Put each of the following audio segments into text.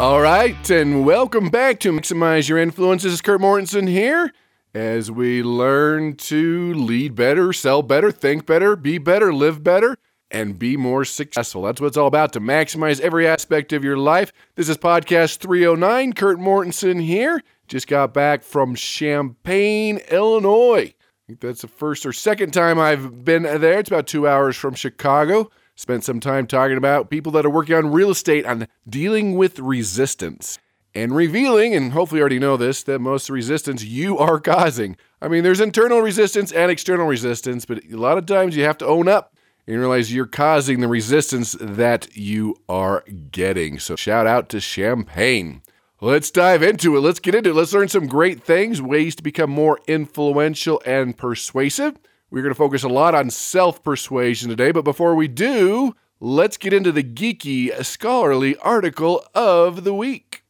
All right, and welcome back to Maximize Your Influence. This is Kurt Mortensen here as we learn to lead better, sell better, think better, be better, live better, and be more successful. That's what it's all about to maximize every aspect of your life. This is podcast 309. Kurt Mortensen here. Just got back from Champaign, Illinois. I think that's the first or second time I've been there. It's about two hours from Chicago. Spent some time talking about people that are working on real estate on dealing with resistance and revealing, and hopefully you already know this, that most resistance you are causing. I mean, there's internal resistance and external resistance, but a lot of times you have to own up and realize you're causing the resistance that you are getting. So shout out to Champaign. Let's dive into it. Let's get into it. Let's learn some great things, ways to become more influential and persuasive. We're going to focus a lot on self persuasion today, but before we do, let's get into the geeky, scholarly article of the week.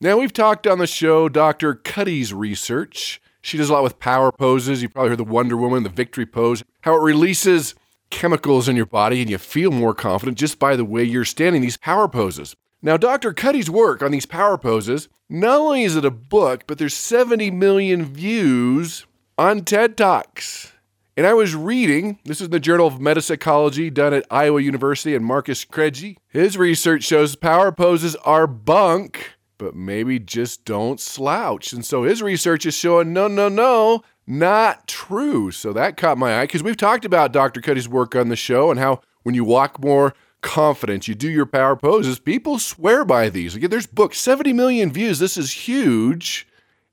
Now, we've talked on the show Dr. Cuddy's research. She does a lot with power poses. You probably heard the Wonder Woman, the victory pose, how it releases chemicals in your body and you feel more confident just by the way you're standing these power poses. Now, Dr. Cuddy's work on these power poses, not only is it a book, but there's 70 million views on TED Talks. And I was reading, this is the Journal of Metapsychology done at Iowa University and Marcus Credé. His research shows power poses are bunk, but maybe just don't slouch. And so his research is showing no, no, no, not true. So that caught my eye because we've talked about Dr. Cuddy's work on the show and how when you walk more confident, you do your power poses, people swear by these. Again, there's books, 70 million views. This is huge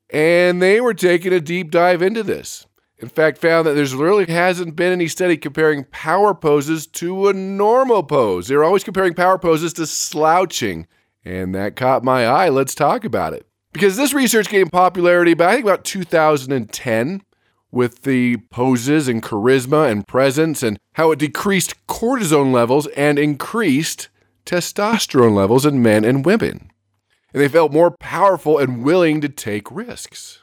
and they were taking a deep dive into this. In fact, found that there's really hasn't been any study comparing power poses to a normal pose. They're always comparing power poses to slouching, and that caught my eye. Let's talk about it. Because this research gained popularity by I think about 2010 with the poses and charisma and presence and how it decreased cortisone levels and increased testosterone levels in men and women and they felt more powerful and willing to take risks.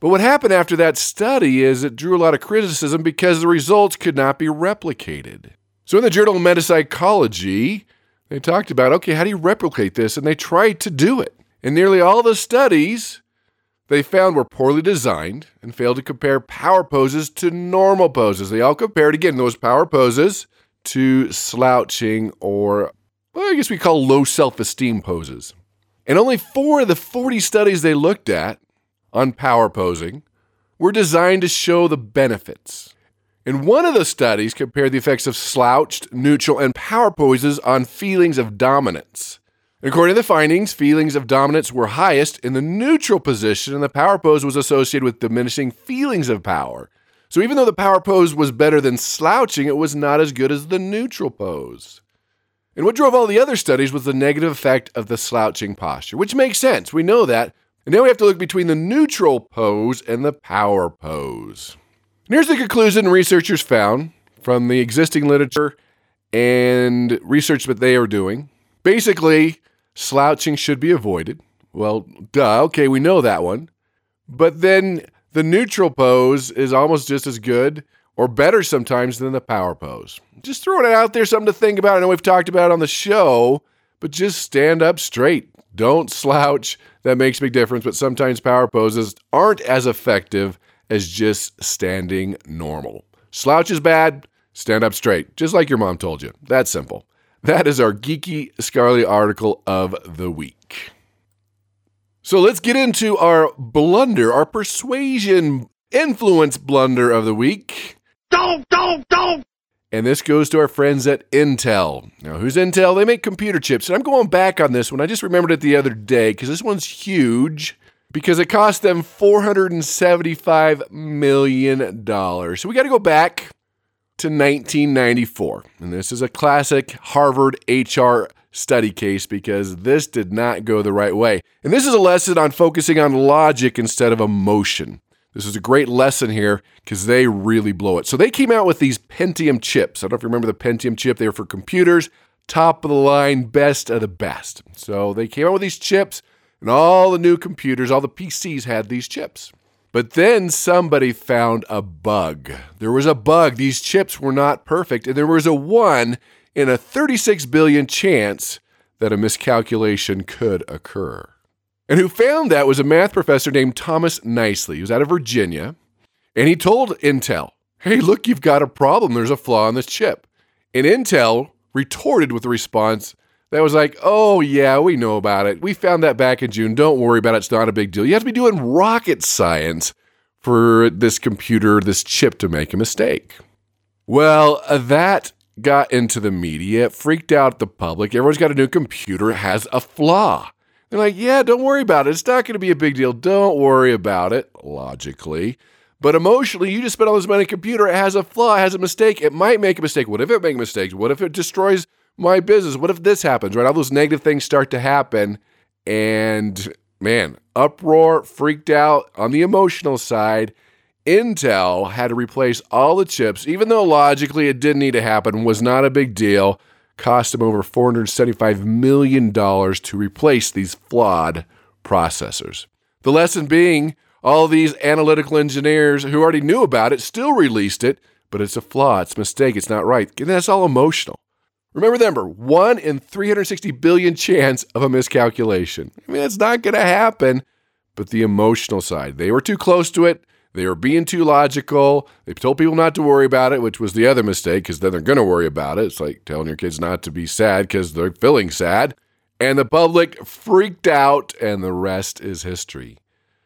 But what happened after that study is it drew a lot of criticism because the results could not be replicated. So in the Journal of Metapsychology, they talked about okay, how do you replicate this? And they tried to do it. And nearly all the studies they found were poorly designed and failed to compare power poses to normal poses. They all compared, again, those power poses to slouching or, well, I guess we call low self esteem poses. And only four of the 40 studies they looked at on power posing were designed to show the benefits. And one of the studies compared the effects of slouched, neutral, and power poses on feelings of dominance. According to the findings, feelings of dominance were highest in the neutral position, and the power pose was associated with diminishing feelings of power. So even though the power pose was better than slouching, it was not as good as the neutral pose. And what drove all the other studies was the negative effect of the slouching posture, which makes sense. We know that. And now we have to look between the neutral pose and the power pose. And here's the conclusion researchers found from the existing literature and research that they are doing. Basically, slouching should be avoided. Well, duh, okay, we know that one. But then the neutral pose is almost just as good or better sometimes than the power pose. Just throwing it out there, something to think about. I know we've talked about it on the show, but just stand up straight. Don't slouch. That makes a big difference. But sometimes power poses aren't as effective as just standing normal. Slouch is bad. Stand up straight, just like your mom told you. That's simple. That is our geeky Scarly article of the week. So let's get into our blunder, our persuasion influence blunder of the week. Don't, don't, don't. And this goes to our friends at Intel. Now, who's Intel? They make computer chips. And I'm going back on this one. I just remembered it the other day because this one's huge because it cost them $475 million. So we got to go back to 1994. And this is a classic Harvard HR study case because this did not go the right way. And this is a lesson on focusing on logic instead of emotion. This is a great lesson here because they really blow it. So they came out with these Pentium chips. I don't know if you remember the Pentium chip. They were for computers, top of the line, best of the best. So they came out with these chips, and all the new computers, all the PCs had these chips. But then somebody found a bug. There was a bug. These chips were not perfect, and there was a one in a 36 billion chance that a miscalculation could occur. And who found that was a math professor named Thomas Nicely. He was out of Virginia, and he told Intel, Hey, look, you've got a problem. There's a flaw in this chip. And Intel retorted with a response that was like, oh, yeah, we know about it. We found that back in June. Don't worry about it. It's not a big deal. You have to be doing rocket science for this computer, this chip to make a mistake. Well, uh, that got into the media, freaked out the public. Everyone's got a new computer, it has a flaw. They're like, yeah, don't worry about it. It's not going to be a big deal. Don't worry about it, logically. But emotionally, you just spent all this money on a computer. It has a flaw, it has a mistake. It might make a mistake. What if it makes mistakes? What if it destroys my business? What if this happens, right? All those negative things start to happen. And man, uproar, freaked out on the emotional side. Intel had to replace all the chips, even though logically it didn't need to happen, was not a big deal. Cost them over $475 million to replace these flawed processors. The lesson being, all these analytical engineers who already knew about it still released it, but it's a flaw, it's a mistake, it's not right. And that's all emotional. Remember number one in 360 billion chance of a miscalculation. I mean, it's not going to happen, but the emotional side, they were too close to it. They were being too logical. They told people not to worry about it, which was the other mistake because then they're going to worry about it. It's like telling your kids not to be sad because they're feeling sad. And the public freaked out, and the rest is history.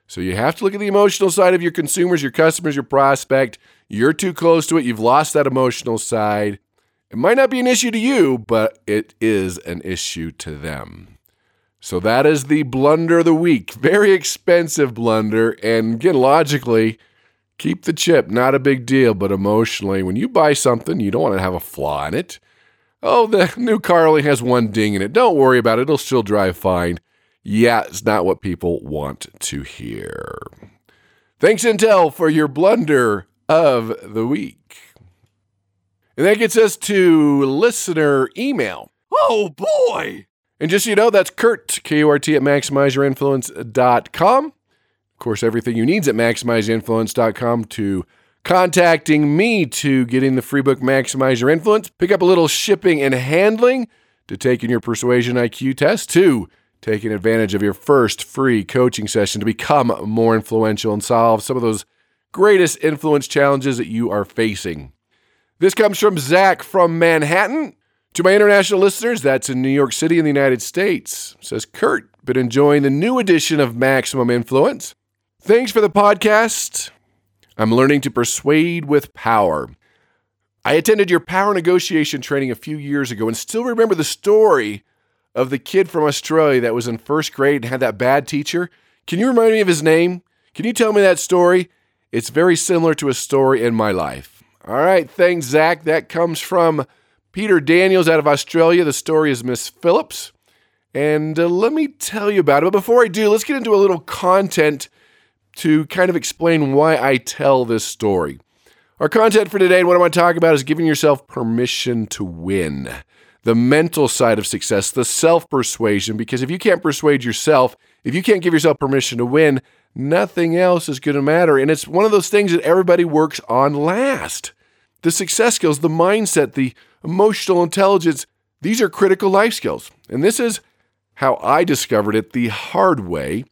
So you have to look at the emotional side of your consumers, your customers, your prospect. You're too close to it. You've lost that emotional side. It might not be an issue to you, but it is an issue to them. So that is the blunder of the week. Very expensive blunder. And again, logically, keep the chip. Not a big deal, but emotionally, when you buy something, you don't want to have a flaw in it. Oh, the new car only has one ding in it. Don't worry about it. It'll still drive fine. Yeah, it's not what people want to hear. Thanks, Intel, for your blunder of the week. And that gets us to listener email. Oh boy! And just so you know, that's Kurt, K U R T, at maximizeyourinfluence.com. Of course, everything you need is at maximizeyourinfluence.com to contacting me to getting the free book Maximize Your Influence, pick up a little shipping and handling to taking your persuasion IQ test, to taking advantage of your first free coaching session to become more influential and solve some of those greatest influence challenges that you are facing. This comes from Zach from Manhattan. To my international listeners, that's in New York City in the United States. Says Kurt, been enjoying the new edition of Maximum Influence. Thanks for the podcast. I'm learning to persuade with power. I attended your power negotiation training a few years ago and still remember the story of the kid from Australia that was in first grade and had that bad teacher. Can you remind me of his name? Can you tell me that story? It's very similar to a story in my life. All right, thanks, Zach. That comes from Peter Daniels out of Australia. The story is Miss Phillips. And uh, let me tell you about it. But before I do, let's get into a little content to kind of explain why I tell this story. Our content for today and what I want to talk about is giving yourself permission to win. The mental side of success, the self persuasion, because if you can't persuade yourself, if you can't give yourself permission to win, nothing else is going to matter. And it's one of those things that everybody works on last. The success skills, the mindset, the emotional intelligence, these are critical life skills. And this is how I discovered it the hard way.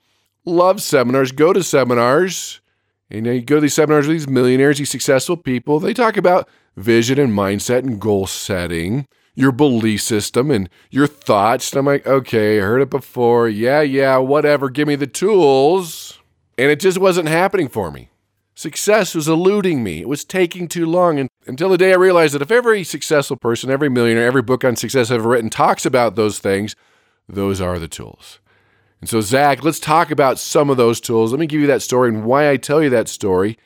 Love seminars, go to seminars. And you go to these seminars with these millionaires, these successful people. They talk about vision and mindset and goal setting, your belief system and your thoughts. And I'm like, okay, I heard it before. Yeah, yeah, whatever. Give me the tools. And it just wasn't happening for me. Success was eluding me. It was taking too long. And until the day I realized that if every successful person, every millionaire, every book on success I've ever written talks about those things, those are the tools. And so, Zach, let's talk about some of those tools. Let me give you that story. And why I tell you that story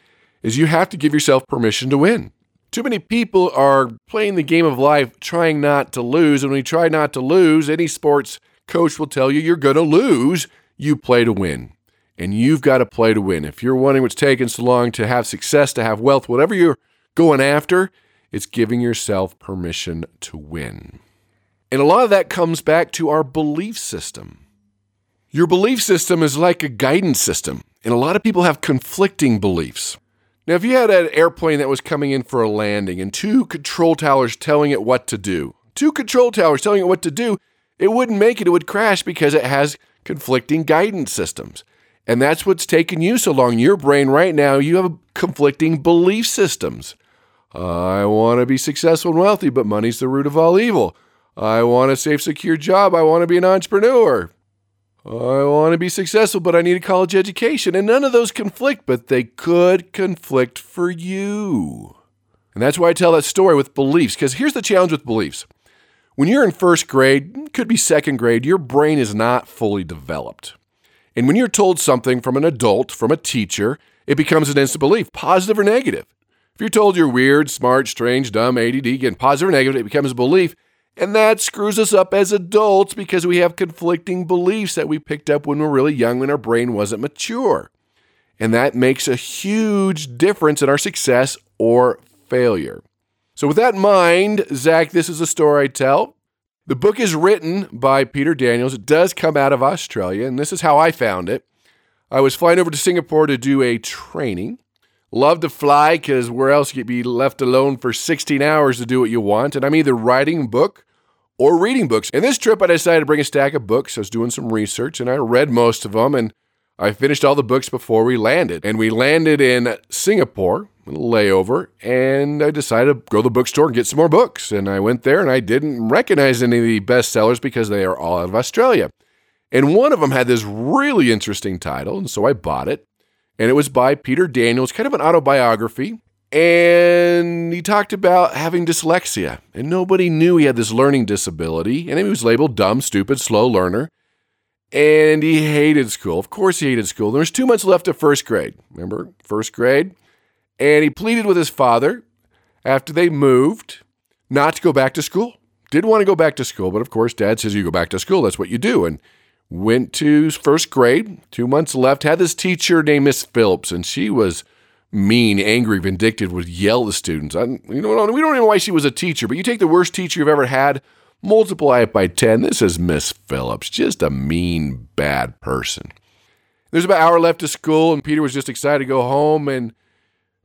is you have to give yourself permission to win. Too many people are playing the game of life trying not to lose. And when you try not to lose, any sports coach will tell you you're going to lose. You play to win. And you've got to play to win. If you're wondering what's taking so long to have success, to have wealth, whatever you're going after, it's giving yourself permission to win. And a lot of that comes back to our belief system. Your belief system is like a guidance system, and a lot of people have conflicting beliefs. Now, if you had an airplane that was coming in for a landing and two control towers telling it what to do, two control towers telling it what to do, it wouldn't make it, it would crash because it has conflicting guidance systems. And that's what's taken you so long. Your brain right now, you have conflicting belief systems. I want to be successful and wealthy, but money's the root of all evil. I want a safe, secure job. I want to be an entrepreneur. I want to be successful, but I need a college education. And none of those conflict, but they could conflict for you. And that's why I tell that story with beliefs, because here's the challenge with beliefs. When you're in first grade, could be second grade, your brain is not fully developed. And when you're told something from an adult, from a teacher, it becomes an instant belief, positive or negative. If you're told you're weird, smart, strange, dumb, ADD, again, positive or negative, it becomes a belief. And that screws us up as adults because we have conflicting beliefs that we picked up when we were really young when our brain wasn't mature. And that makes a huge difference in our success or failure. So, with that in mind, Zach, this is a story I tell. The book is written by Peter Daniels. It does come out of Australia, and this is how I found it. I was flying over to Singapore to do a training. Love to fly because where else you'd be left alone for 16 hours to do what you want? And I'm either writing book or reading books. And this trip, I decided to bring a stack of books. I was doing some research and I read most of them. And I finished all the books before we landed. And we landed in Singapore, a layover, and I decided to go to the bookstore and get some more books. And I went there and I didn't recognize any of the bestsellers because they are all out of Australia. And one of them had this really interesting title. And so I bought it. And it was by Peter Daniels, kind of an autobiography. And he talked about having dyslexia. And nobody knew he had this learning disability. And he was labeled dumb, stupid, slow learner and he hated school. Of course, he hated school. There was two months left of first grade. Remember, first grade? And he pleaded with his father after they moved not to go back to school. Didn't want to go back to school, but of course, dad says you go back to school. That's what you do. And went to first grade, two months left, had this teacher named Miss Phillips, and she was mean, angry, vindictive, would yell at the students. I, you know, we don't know why she was a teacher, but you take the worst teacher you've ever had, Multiply it by 10. This is Miss Phillips, just a mean, bad person. There's about an hour left of school, and Peter was just excited to go home. And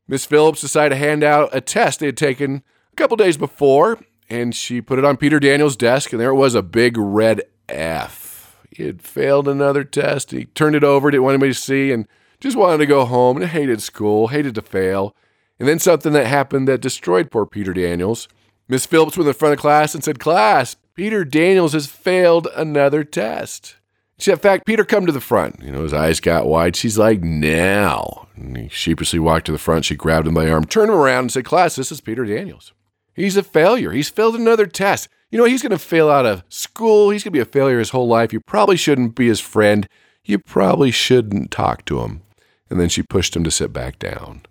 Miss Phillips decided to hand out a test they had taken a couple days before, and she put it on Peter Daniels' desk, and there it was a big red F. He had failed another test. He turned it over, didn't want anybody to see, and just wanted to go home and hated school, hated to fail. And then something that happened that destroyed poor Peter Daniels. Miss Phillips went in front of class and said, Class, Peter Daniels has failed another test. She, in fact, Peter, come to the front. You know, his eyes got wide. She's like, now. And he sheepishly walked to the front. She grabbed him by the arm, turned him around, and said, Class, this is Peter Daniels. He's a failure. He's failed another test. You know, he's going to fail out of school. He's going to be a failure his whole life. You probably shouldn't be his friend. You probably shouldn't talk to him. And then she pushed him to sit back down.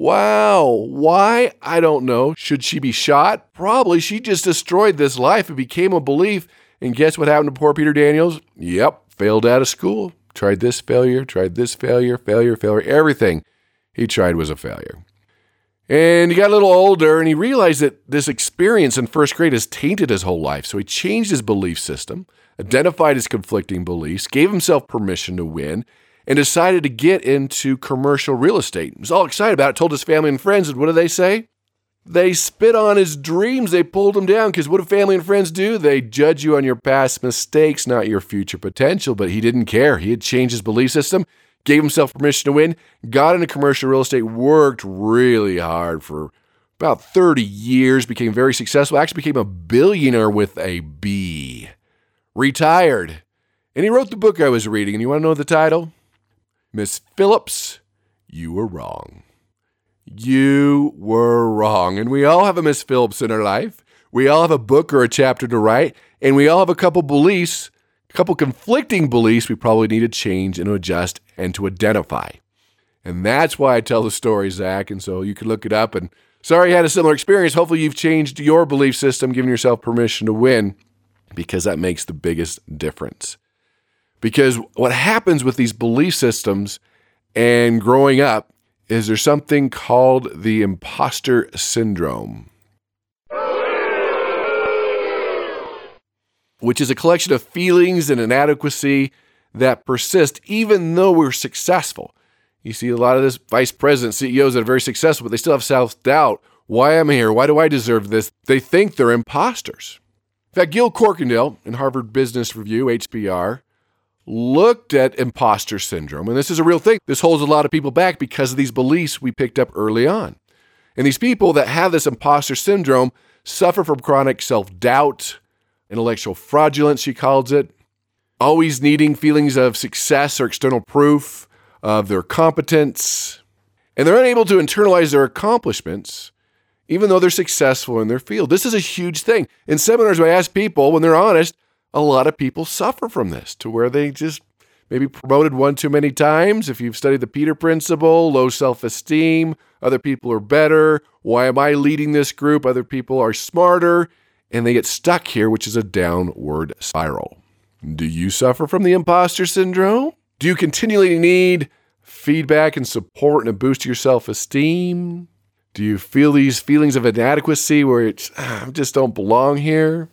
Wow. Why? I don't know. Should she be shot? Probably. She just destroyed this life. It became a belief. And guess what happened to poor Peter Daniels? Yep. Failed out of school. Tried this failure, tried this failure, failure, failure. Everything he tried was a failure. And he got a little older and he realized that this experience in first grade has tainted his whole life. So he changed his belief system, identified his conflicting beliefs, gave himself permission to win, and decided to get into commercial real estate. He was all excited about it, told his family and friends, and what do they say? They spit on his dreams. They pulled him down because what do family and friends do? They judge you on your past mistakes, not your future potential. But he didn't care. He had changed his belief system, gave himself permission to win, got into commercial real estate, worked really hard for about 30 years, became very successful, actually became a billionaire with a B. Retired. And he wrote the book I was reading. And you want to know the title? Miss Phillips, you were wrong. You were wrong. And we all have a Miss Phillips in our life. We all have a book or a chapter to write, and we all have a couple beliefs, a couple conflicting beliefs we probably need to change and adjust and to identify. And that's why I tell the story, Zach. And so you can look it up and Sorry you had a similar experience. Hopefully, you've changed your belief system, giving yourself permission to win, because that makes the biggest difference. Because what happens with these belief systems and growing up is there's something called the imposter syndrome, which is a collection of feelings and inadequacy that persist even though we're successful. You see a lot of this vice president CEOs that are very successful, but they still have self doubt. Why am I here? Why do I deserve this? They think they're imposters. In fact, Gill Corkindale in Harvard Business Review, HBR, looked at imposter syndrome. And this is a real thing. This holds a lot of people back because of these beliefs we picked up early on. And these people that have this imposter syndrome suffer from chronic self doubt, intellectual fraudulence, she calls it, always needing feelings of success or external proof of their competence. And they're unable to internalize their accomplishments, even though they're successful in their field. This is a huge thing. In seminars, I ask people when they're honest, a lot of people suffer from this to where they just maybe promoted one too many times. If you've studied the Peter Principle, low self esteem, other people are better. Why am I leading this group? Other people are smarter. And they get stuck here, which is a downward spiral. Do you suffer from the imposter syndrome? Do you continually need feedback and support and a boost to your self esteem? Do you feel these feelings of inadequacy where it's, ah, I just don't belong here?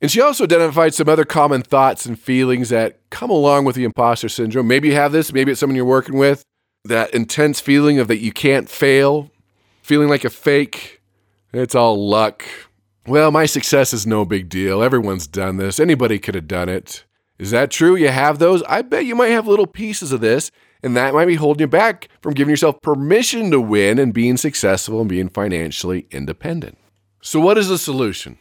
And she also identified some other common thoughts and feelings that come along with the imposter syndrome. Maybe you have this, maybe it's someone you're working with, that intense feeling of that you can't fail, feeling like a fake. It's all luck. Well, my success is no big deal. Everyone's done this. Anybody could have done it. Is that true? You have those? I bet you might have little pieces of this, and that might be holding you back from giving yourself permission to win and being successful and being financially independent. So, what is the solution?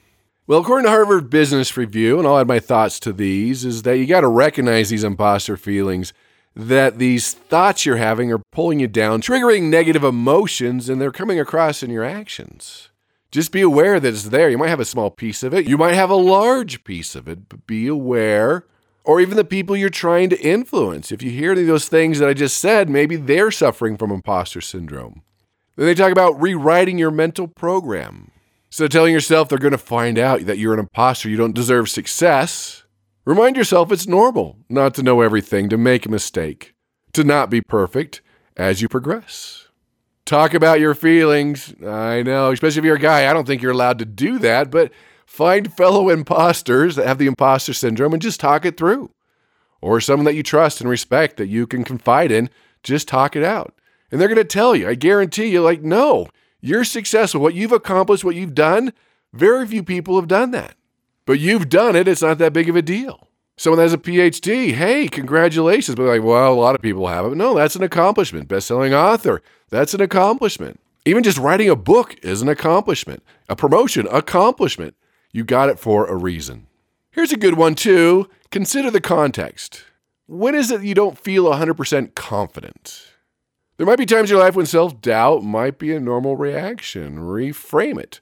Well, according to Harvard Business Review, and I'll add my thoughts to these, is that you got to recognize these imposter feelings, that these thoughts you're having are pulling you down, triggering negative emotions, and they're coming across in your actions. Just be aware that it's there. You might have a small piece of it, you might have a large piece of it, but be aware. Or even the people you're trying to influence. If you hear any of those things that I just said, maybe they're suffering from imposter syndrome. Then they talk about rewriting your mental program. So telling yourself they're going to find out that you're an imposter, you don't deserve success, remind yourself it's normal not to know everything, to make a mistake, to not be perfect as you progress. Talk about your feelings. I know, especially if you're a guy, I don't think you're allowed to do that, but find fellow imposters that have the imposter syndrome and just talk it through. Or someone that you trust and respect that you can confide in, just talk it out. And they're going to tell you, I guarantee you, like, no, you're successful. What you've accomplished, what you've done, very few people have done that. But you've done it. It's not that big of a deal. Someone that has a PhD, hey, congratulations. But like, well, a lot of people have it. No, that's an accomplishment. Best-selling author, that's an accomplishment. Even just writing a book is an accomplishment. A promotion, accomplishment. You got it for a reason. Here's a good one too. Consider the context. When is it you don't feel 100% confident? There might be times in your life when self doubt might be a normal reaction. Reframe it.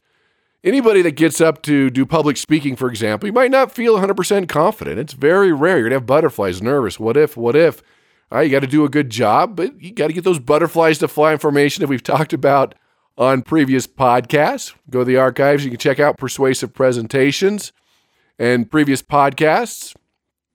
Anybody that gets up to do public speaking, for example, you might not feel 100% confident. It's very rare. You're going to have butterflies, nervous. What if, what if? All right, you got to do a good job, but you got to get those butterflies to fly information that we've talked about on previous podcasts. Go to the archives. You can check out persuasive presentations and previous podcasts.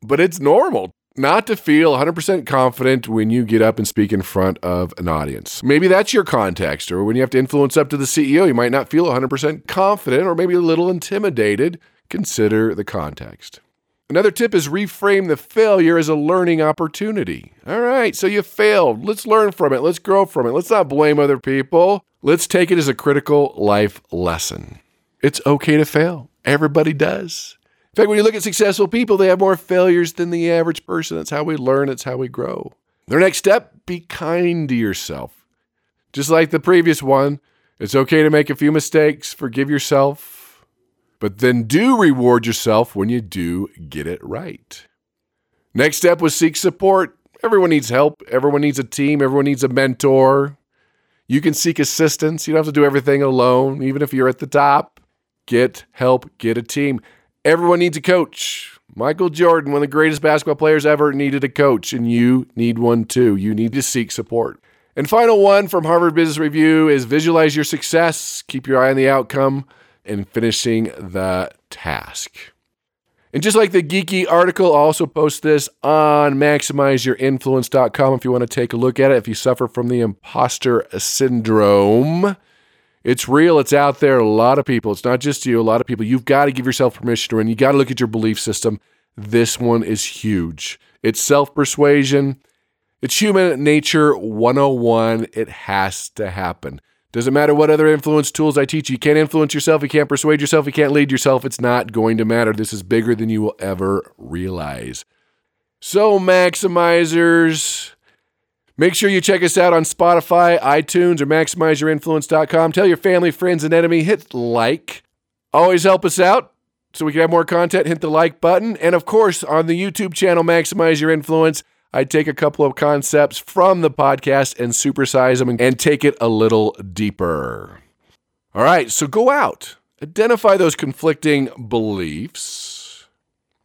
But it's normal not to feel 100% confident when you get up and speak in front of an audience. Maybe that's your context, or when you have to influence up to the CEO, you might not feel 100% confident or maybe a little intimidated. Consider the context. Another tip is reframe the failure as a learning opportunity. All right, so you failed. Let's learn from it. Let's grow from it. Let's not blame other people. Let's take it as a critical life lesson. It's okay to fail. Everybody does. In fact, when you look at successful people, they have more failures than the average person. That's how we learn, it's how we grow. Their next step be kind to yourself. Just like the previous one, it's okay to make a few mistakes, forgive yourself, but then do reward yourself when you do get it right. Next step was seek support. Everyone needs help, everyone needs a team, everyone needs a mentor. You can seek assistance. You don't have to do everything alone, even if you're at the top. Get help, get a team. Everyone needs a coach. Michael Jordan, one of the greatest basketball players ever, needed a coach, and you need one too. You need to seek support. And final one from Harvard Business Review is visualize your success, keep your eye on the outcome, and finishing the task. And just like the geeky article, I'll also post this on maximizeyourinfluence.com if you want to take a look at it. If you suffer from the imposter syndrome, it's real, it's out there. A lot of people, it's not just you, a lot of people. You've got to give yourself permission to win. You got to look at your belief system. This one is huge. It's self persuasion, it's human nature 101. It has to happen. Doesn't matter what other influence tools I teach you. You can't influence yourself. You can't persuade yourself. You can't lead yourself. It's not going to matter. This is bigger than you will ever realize. So, maximizers, make sure you check us out on Spotify, iTunes, or maximizeyourinfluence.com. Tell your family, friends, and enemy. Hit like. Always help us out so we can have more content. Hit the like button. And of course, on the YouTube channel, Maximize Your Influence. I take a couple of concepts from the podcast and supersize them and take it a little deeper. All right, so go out, identify those conflicting beliefs,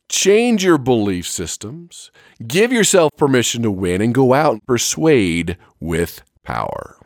change your belief systems, give yourself permission to win, and go out and persuade with power.